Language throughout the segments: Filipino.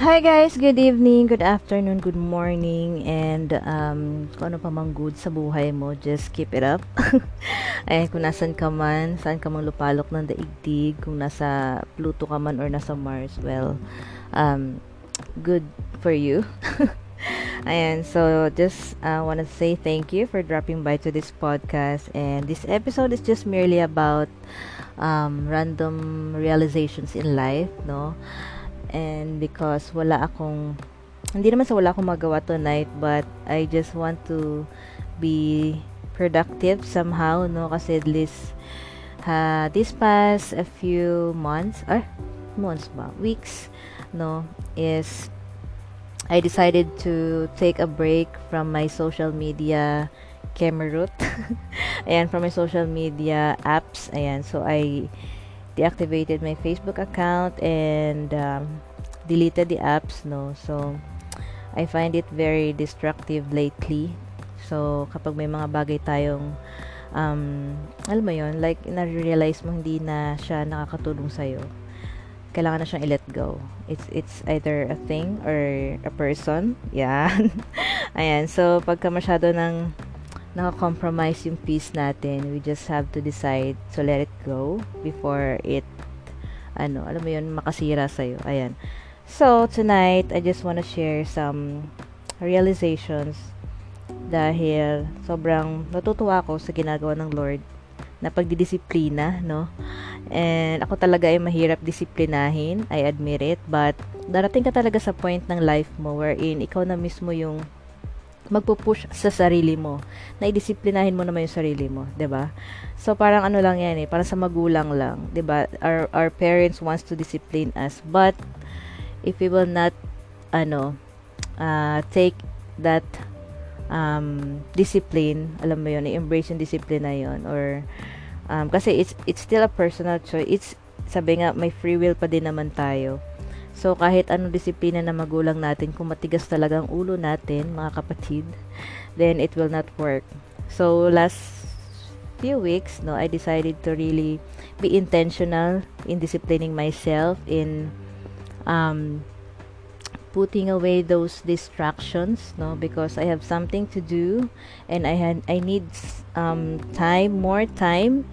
Hi guys, good evening, good afternoon, good morning, and um, kung ano pa mang good sa buhay mo, just keep it up. Ayan, kung nasan ka man, saan ka man lupalok ng daigdig, kung nasa Pluto ka man or nasa Mars, well, um, good for you. Ayan, so just uh, want to say thank you for dropping by to this podcast. And this episode is just merely about um, random realizations in life, no? And because wala akong hindi naman sa wala akong magawa tonight but I just want to be productive somehow no? Kasi at least uh, this past a few months or months ba? Weeks no? Is I decided to take a break from my social media camera route ayan from my social media apps ayan. So I deactivated my Facebook account and um, deleted the apps no so I find it very destructive lately so kapag may mga bagay tayong um, alam mo yon like na-realize mo hindi na siya nakakatulong sa'yo kailangan na siyang i-let go. It's it's either a thing or a person. Yan. Ayan. So, pagka masyado ng naka-compromise yung peace natin, we just have to decide to let it go before it, ano, alam mo yun, makasira sa'yo. Ayan. So, tonight, I just want to share some realizations dahil sobrang natutuwa ako sa ginagawa ng Lord na pagdidisiplina, no? And ako talaga ay mahirap disiplinahin, I admit it, but darating ka talaga sa point ng life mo wherein ikaw na mismo yung magpupush sa sarili mo. Na idisiplinahin mo naman yung sarili mo, 'di ba? So parang ano lang 'yan eh, parang sa magulang lang, 'di ba? Our our parents wants to discipline us, but if we will not ano uh, take that um, discipline, alam mo 'yon, i-embrace yung discipline na 'yon or um, kasi it's it's still a personal choice. It's sabi nga may free will pa din naman tayo. So, kahit anong disiplina na magulang natin, kung matigas talaga ang ulo natin, mga kapatid, then it will not work. So, last few weeks, no, I decided to really be intentional in disciplining myself, in um, putting away those distractions, no, because I have something to do, and I had I need um, time, more time,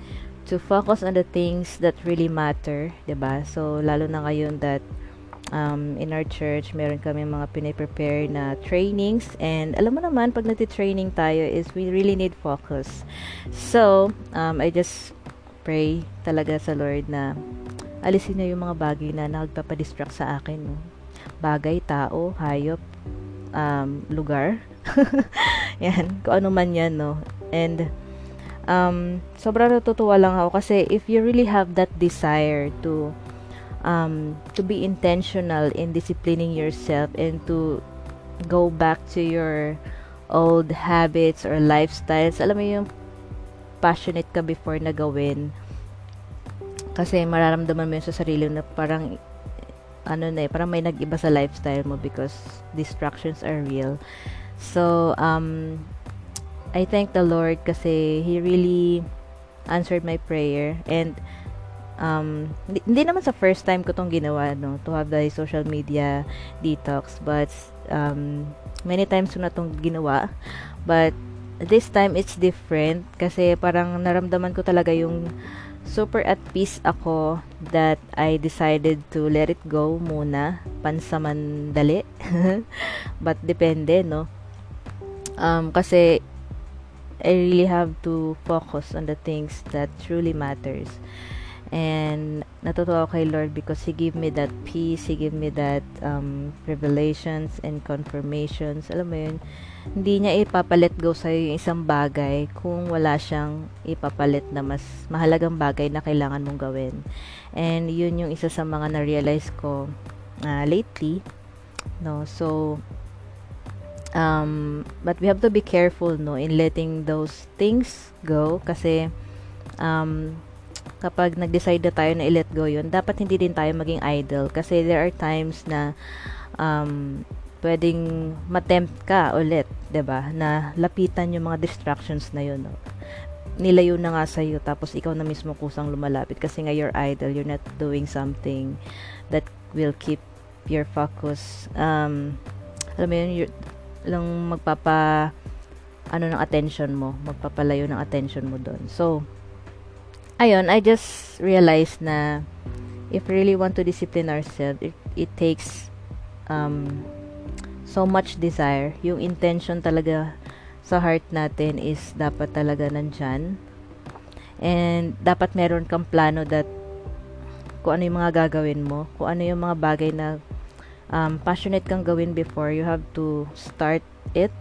to focus on the things that really matter, 'di ba? So lalo na ngayon that um, in our church, meron kami mga piniprepare na trainings. And alam mo naman, pag nati-training tayo is we really need focus. So, um, I just pray talaga sa Lord na alisin niya yung mga bagay na nagpapadistract sa akin. Bagay, tao, hayop, um, lugar. yan, kung ano man yan, no? And, um, sobrang natutuwa lang ako kasi if you really have that desire to um, to be intentional in disciplining yourself and to go back to your old habits or lifestyles. Alam mo yung passionate ka before na gawin. Kasi mararamdaman mo yun sa sarili na parang ano na eh, parang may nag-iba sa lifestyle mo because distractions are real. So, um, I thank the Lord kasi He really answered my prayer and um, hindi, hindi naman sa first time ko tong ginawa, no, to have the social media detox, but um, many times ko na tong ginawa, but this time it's different kasi parang naramdaman ko talaga yung super at peace ako that I decided to let it go muna pansamandali. But depende no. Um, kasi I really have to focus on the things that truly matters and natutuwa ako kay Lord because He give me that peace He give me that um, revelations and confirmations. Alam mo yun hindi niya ipapalit go sa yung isang bagay kung wala siyang ipapalit na mas mahalagang bagay na kailangan mong gawin. And yun yung isa sa mga na-realize ko uh, lately no? So um, but we have to be careful no in letting those things go kasi um, kapag nag-decide na tayo na i-let go yun, dapat hindi din tayo maging idle. Kasi there are times na um, pwedeng matempt ka ulit, ba Na lapitan yung mga distractions na yun. No? Nilayo na nga sa'yo, tapos ikaw na mismo kusang lumalapit kasi nga you're idle, you're not doing something that will keep your focus. Um, alam mo yun, lang magpapa ano ng attention mo, magpapalayo ng attention mo doon. So, ayun, I just realized na if really want to discipline ourselves, it, it takes um, so much desire. Yung intention talaga sa heart natin is dapat talaga nandyan. And dapat meron kang plano that kung ano yung mga gagawin mo, kung ano yung mga bagay na um, passionate kang gawin before, you have to start it.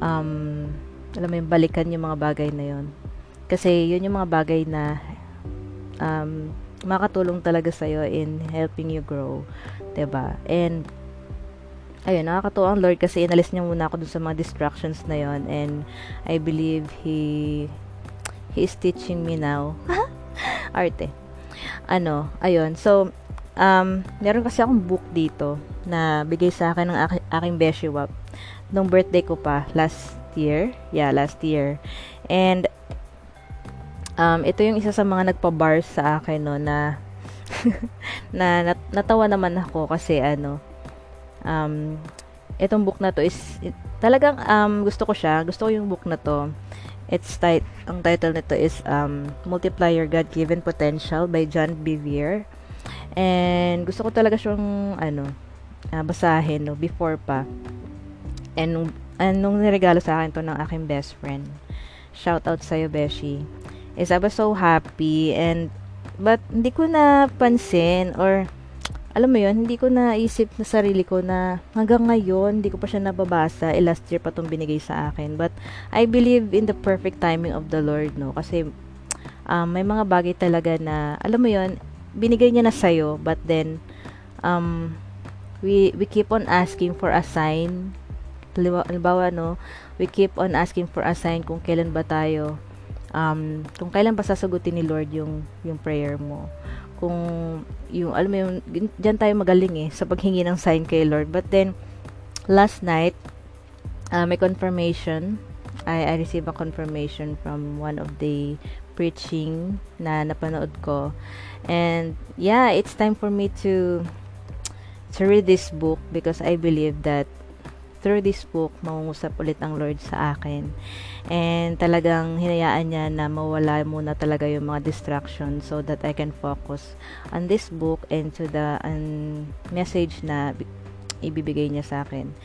Um, alam mo yung balikan yung mga bagay na yon Kasi yun yung mga bagay na um, makatulong talaga sa'yo in helping you grow. ba diba? And ayun, nakakatuwa ang Lord kasi inalis niya muna ako dun sa mga distractions na yon and I believe He He is teaching me now. Arte. Ano, ayun. So, um, meron kasi akong book dito na bigay sa akin ng aking, aking beshiwap nung birthday ko pa last year. Yeah, last year. And um, ito yung isa sa mga nagpa-bar sa akin no na na nat- natawa naman ako kasi ano um, itong book na to is it, talagang um, gusto ko siya. Gusto ko yung book na to It's tit ang title nito is um, Multiply Your God-Given Potential by John Bevere. And gusto ko talaga siyang ano, uh, basahin no, before pa. And, and nung niregalo sa akin to ng aking best friend. Shout out sa iyo, Beshi. Is I was so happy and but hindi ko na pansin or alam mo yon hindi ko naisip na sarili ko na hanggang ngayon, hindi ko pa siya nababasa. Eh, last year pa itong binigay sa akin. But, I believe in the perfect timing of the Lord, no? Kasi, um, may mga bagay talaga na, alam mo yon binigay niya na sa'yo, but then, um, we, we keep on asking for a sign. Halimbawa, no? We keep on asking for a sign kung kailan ba tayo, um, kung kailan ba sasagutin ni Lord yung, yung prayer mo. Kung yung alam mo yung diyan tayo magaling eh sa paghingi ng sign kay Lord. But then last night uh, may confirmation. I, I received a confirmation from one of the preaching na napanood ko. And yeah it's time for me to to read this book because I believe that through this book, mangungusap ulit ang Lord sa akin. And talagang hinayaan niya na mawala muna talaga yung mga distractions so that I can focus on this book and to the um, message na ibibigay niya sa akin.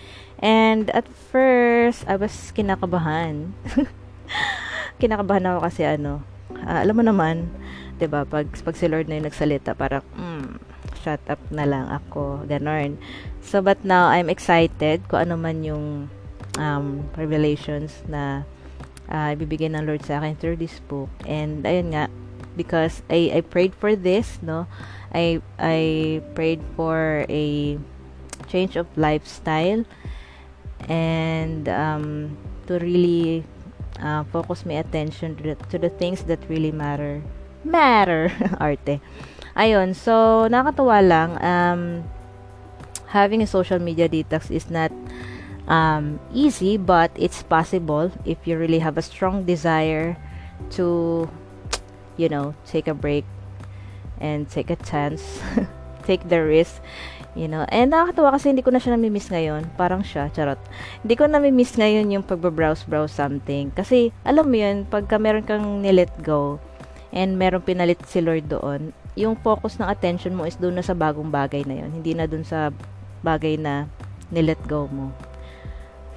And at first, I was kinakabahan. kinakabahan ako kasi ano, uh, alam mo naman, 'di ba, pag pag si Lord na yung nagsalita, parang mm, shut up na lang ako, ganon. So, but now, I'm excited kung ano man yung um, revelations na uh, ibibigay ng Lord sa akin through this book. And, ayun nga, because I, I prayed for this, no? I, I prayed for a change of lifestyle and um, to really uh, focus my attention to the, to the things that really matter. Matter! Arte. Ayun, so, nakakatuwa lang, um, having a social media detox is not um, easy, but it's possible if you really have a strong desire to, you know, take a break and take a chance, take the risk, you know. And nakakatawa kasi hindi ko na siya nami-miss ngayon. Parang siya, charot. Hindi ko nami-miss ngayon yung pagbabrowse-browse something. Kasi, alam mo yun, pagka meron kang nilet go, and meron pinalit si Lord doon, yung focus ng attention mo is doon na sa bagong bagay na yon hindi na doon sa bagay na nilet go mo.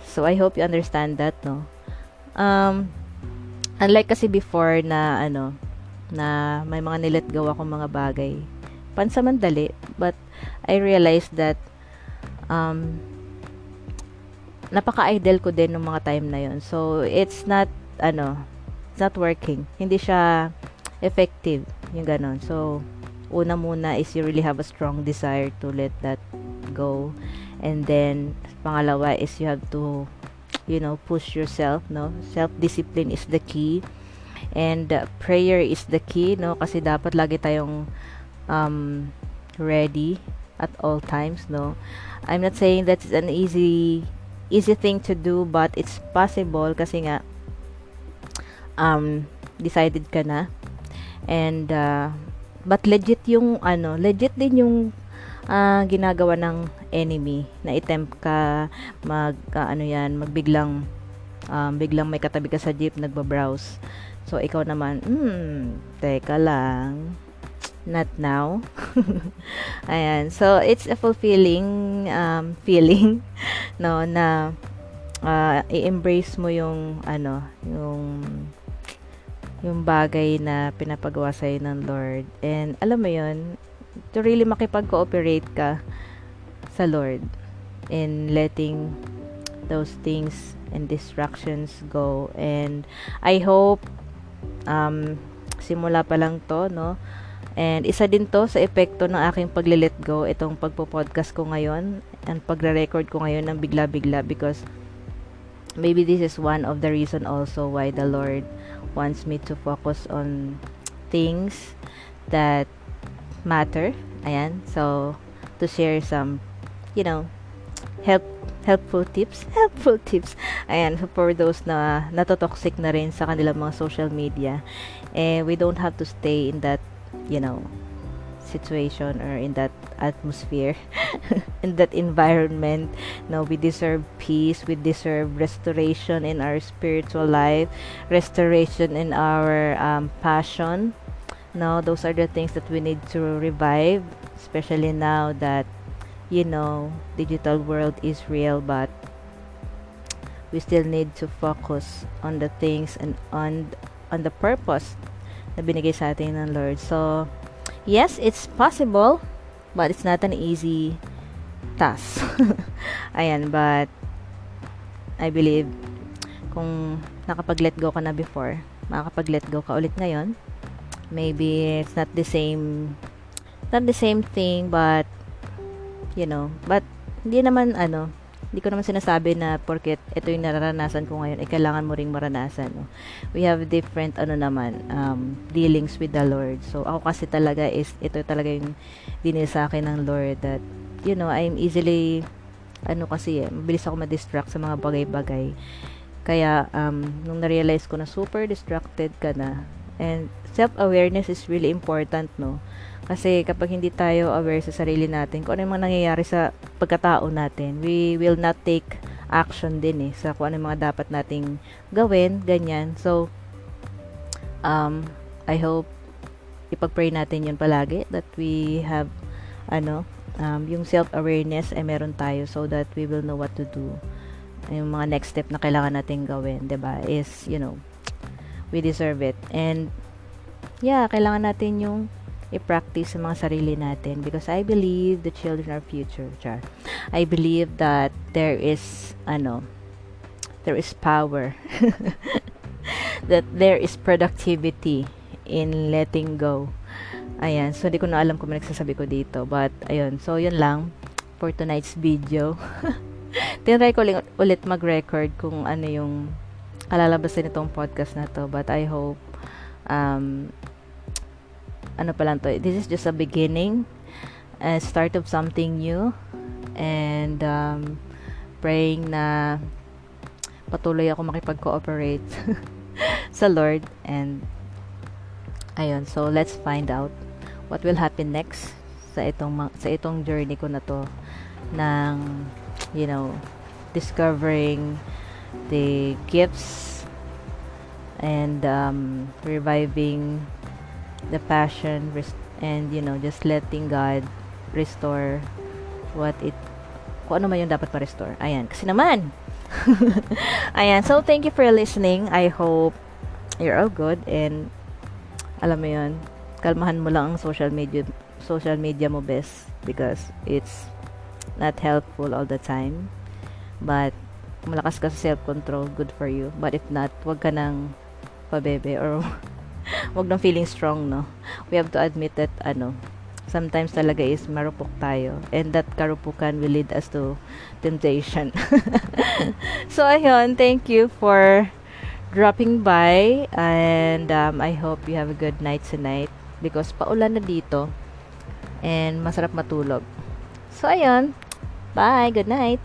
So I hope you understand that no? Um unlike kasi before na ano na may mga nilet go ako mga bagay pansamantali but I realized that um napaka-idle ko din ng mga time na yon so it's not ano it's not working. Hindi siya effective. Yung ganon. So, una muna is you really have a strong desire to let that go. And then, pangalawa is you have to, you know, push yourself, no? Self-discipline is the key. And uh, prayer is the key, no? Kasi dapat lagi tayong um, ready at all times, no? I'm not saying that it's an easy easy thing to do, but it's possible kasi nga um, decided ka na And, uh, but legit yung, ano, legit din yung uh, ginagawa ng enemy na attempt ka mag uh, ano yan magbiglang um, biglang may katabi ka sa jeep nagba-browse. So ikaw naman hmm teka lang. Not now. Ayan. So it's a fulfilling um, feeling no na uh, i-embrace mo yung ano yung yung bagay na pinapagawa sa'yo ng Lord. And alam mo yon to really makipag-cooperate ka sa Lord in letting those things and distractions go. And I hope um, simula pa lang to no? And isa din to sa epekto ng aking pagle-let go itong pagpo-podcast ko ngayon and pagre-record ko ngayon ng bigla-bigla because maybe this is one of the reason also why the Lord wants me to focus on things that matter. Ayan. So, to share some, you know, help helpful tips, helpful tips. Ayan, for those na natotoxic na rin sa kanilang mga social media, eh, we don't have to stay in that, you know, situation or in that atmosphere, in that environment. No, we deserve peace, we deserve restoration in our spiritual life, restoration in our um, passion, no those are the things that we need to revive especially now that you know digital world is real but we still need to focus on the things and on on the purpose na binigay sa atin ng Lord so yes it's possible but it's not an easy task. Ayan but I believe kung nakapag-let go ka na before makakapag-let go ka ulit ngayon maybe it's not the same not the same thing but you know but hindi naman ano hindi ko naman sinasabi na porket ito yung nararanasan ko ngayon, ay eh, kailangan mo ring maranasan. No? We have different, ano naman, um, dealings with the Lord. So, ako kasi talaga is, ito talaga yung dinil sa akin ng Lord that, you know, I'm easily, ano kasi eh, mabilis ako ma-distract sa mga bagay-bagay. Kaya, um, nung na-realize ko na super distracted ka na, and self-awareness is really important, no? Kasi kapag hindi tayo aware sa sarili natin, kung ano yung mga nangyayari sa pagkatao natin, we will not take action din eh, sa kung ano yung mga dapat nating gawin, ganyan. So, um, I hope ipag-pray natin yun palagi that we have, ano, um, yung self-awareness ay meron tayo so that we will know what to do. Yung mga next step na kailangan natin gawin, 'di ba? Is, you know, we deserve it. And yeah, kailangan natin yung i-practice sa mga sarili natin because I believe the children are future. Char. I believe that there is ano there is power that there is productivity in letting go. Ayan. So, hindi ko na alam kung nagsasabi ko dito. But, ayun. So, yun lang for tonight's video. Tinry ko ulit, ulit mag-record kung ano yung kalalabasan itong podcast na to. But, I hope um, ano pa lang to, this is just a beginning, a start of something new, and um, praying na patuloy ako makipag-cooperate sa Lord and ayun so let's find out what will happen next sa itong sa itong journey ko na to ng you know discovering the gifts and um, reviving the passion and you know just letting God restore what it kung ano man yung dapat pa-restore. Ayan. Kasi naman. Ayan. So, thank you for listening. I hope you're all good and alam mo yun, kalmahan mo lang ang social media social media mo best because it's not helpful all the time. But, malakas ka sa self-control, good for you. But if not, wag ka nang pabebe or wag nang feeling strong, no? We have to admit that, ano, sometimes talaga is marupok tayo. And that karupukan will lead us to temptation. so, ayun, thank you for dropping by. And um, I hope you have a good night tonight. Because paulan na dito. And masarap matulog. So, ayun. Bye. Good night.